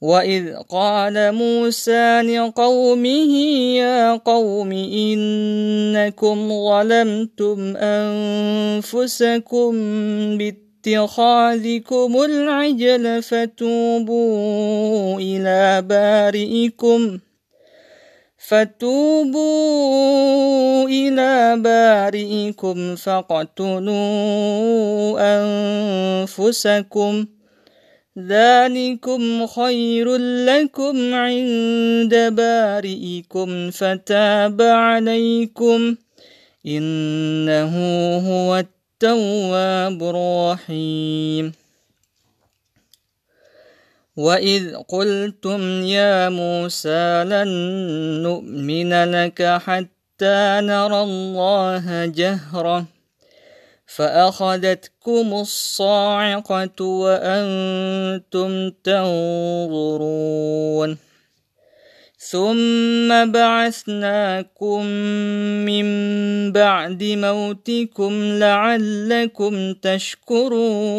وإذ قال موسى لقومه يا قوم إنكم ظلمتم أنفسكم باتخاذكم العجل فتوبوا إلى بارئكم فتوبوا إلى بارئكم فاقتلوا أنفسكم ۖ ذلكم خير لكم عند بارئكم فتاب عليكم إنه هو التواب الرحيم وإذ قلتم يا موسى لن نؤمن لك حتى نرى الله جهرة فأخذتكم الصاعقة وأنتم تنظرون ثم بعثناكم من بعد موتكم لعلكم تشكرون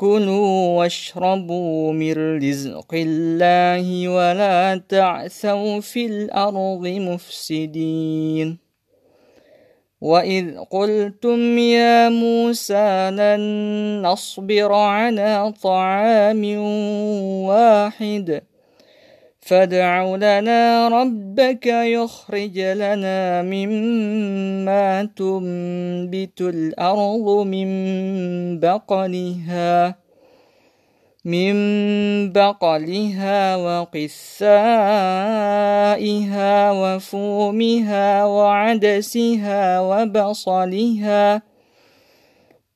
كلوا واشربوا من رزق الله ولا تعثوا في الأرض مفسدين وإذ قلتم يا موسى لن نصبر على طعام واحد فادع لنا ربك يخرج لنا مما تنبت الأرض من بقلها من بقلها وقثائها وفومها وعدسها وبصلها.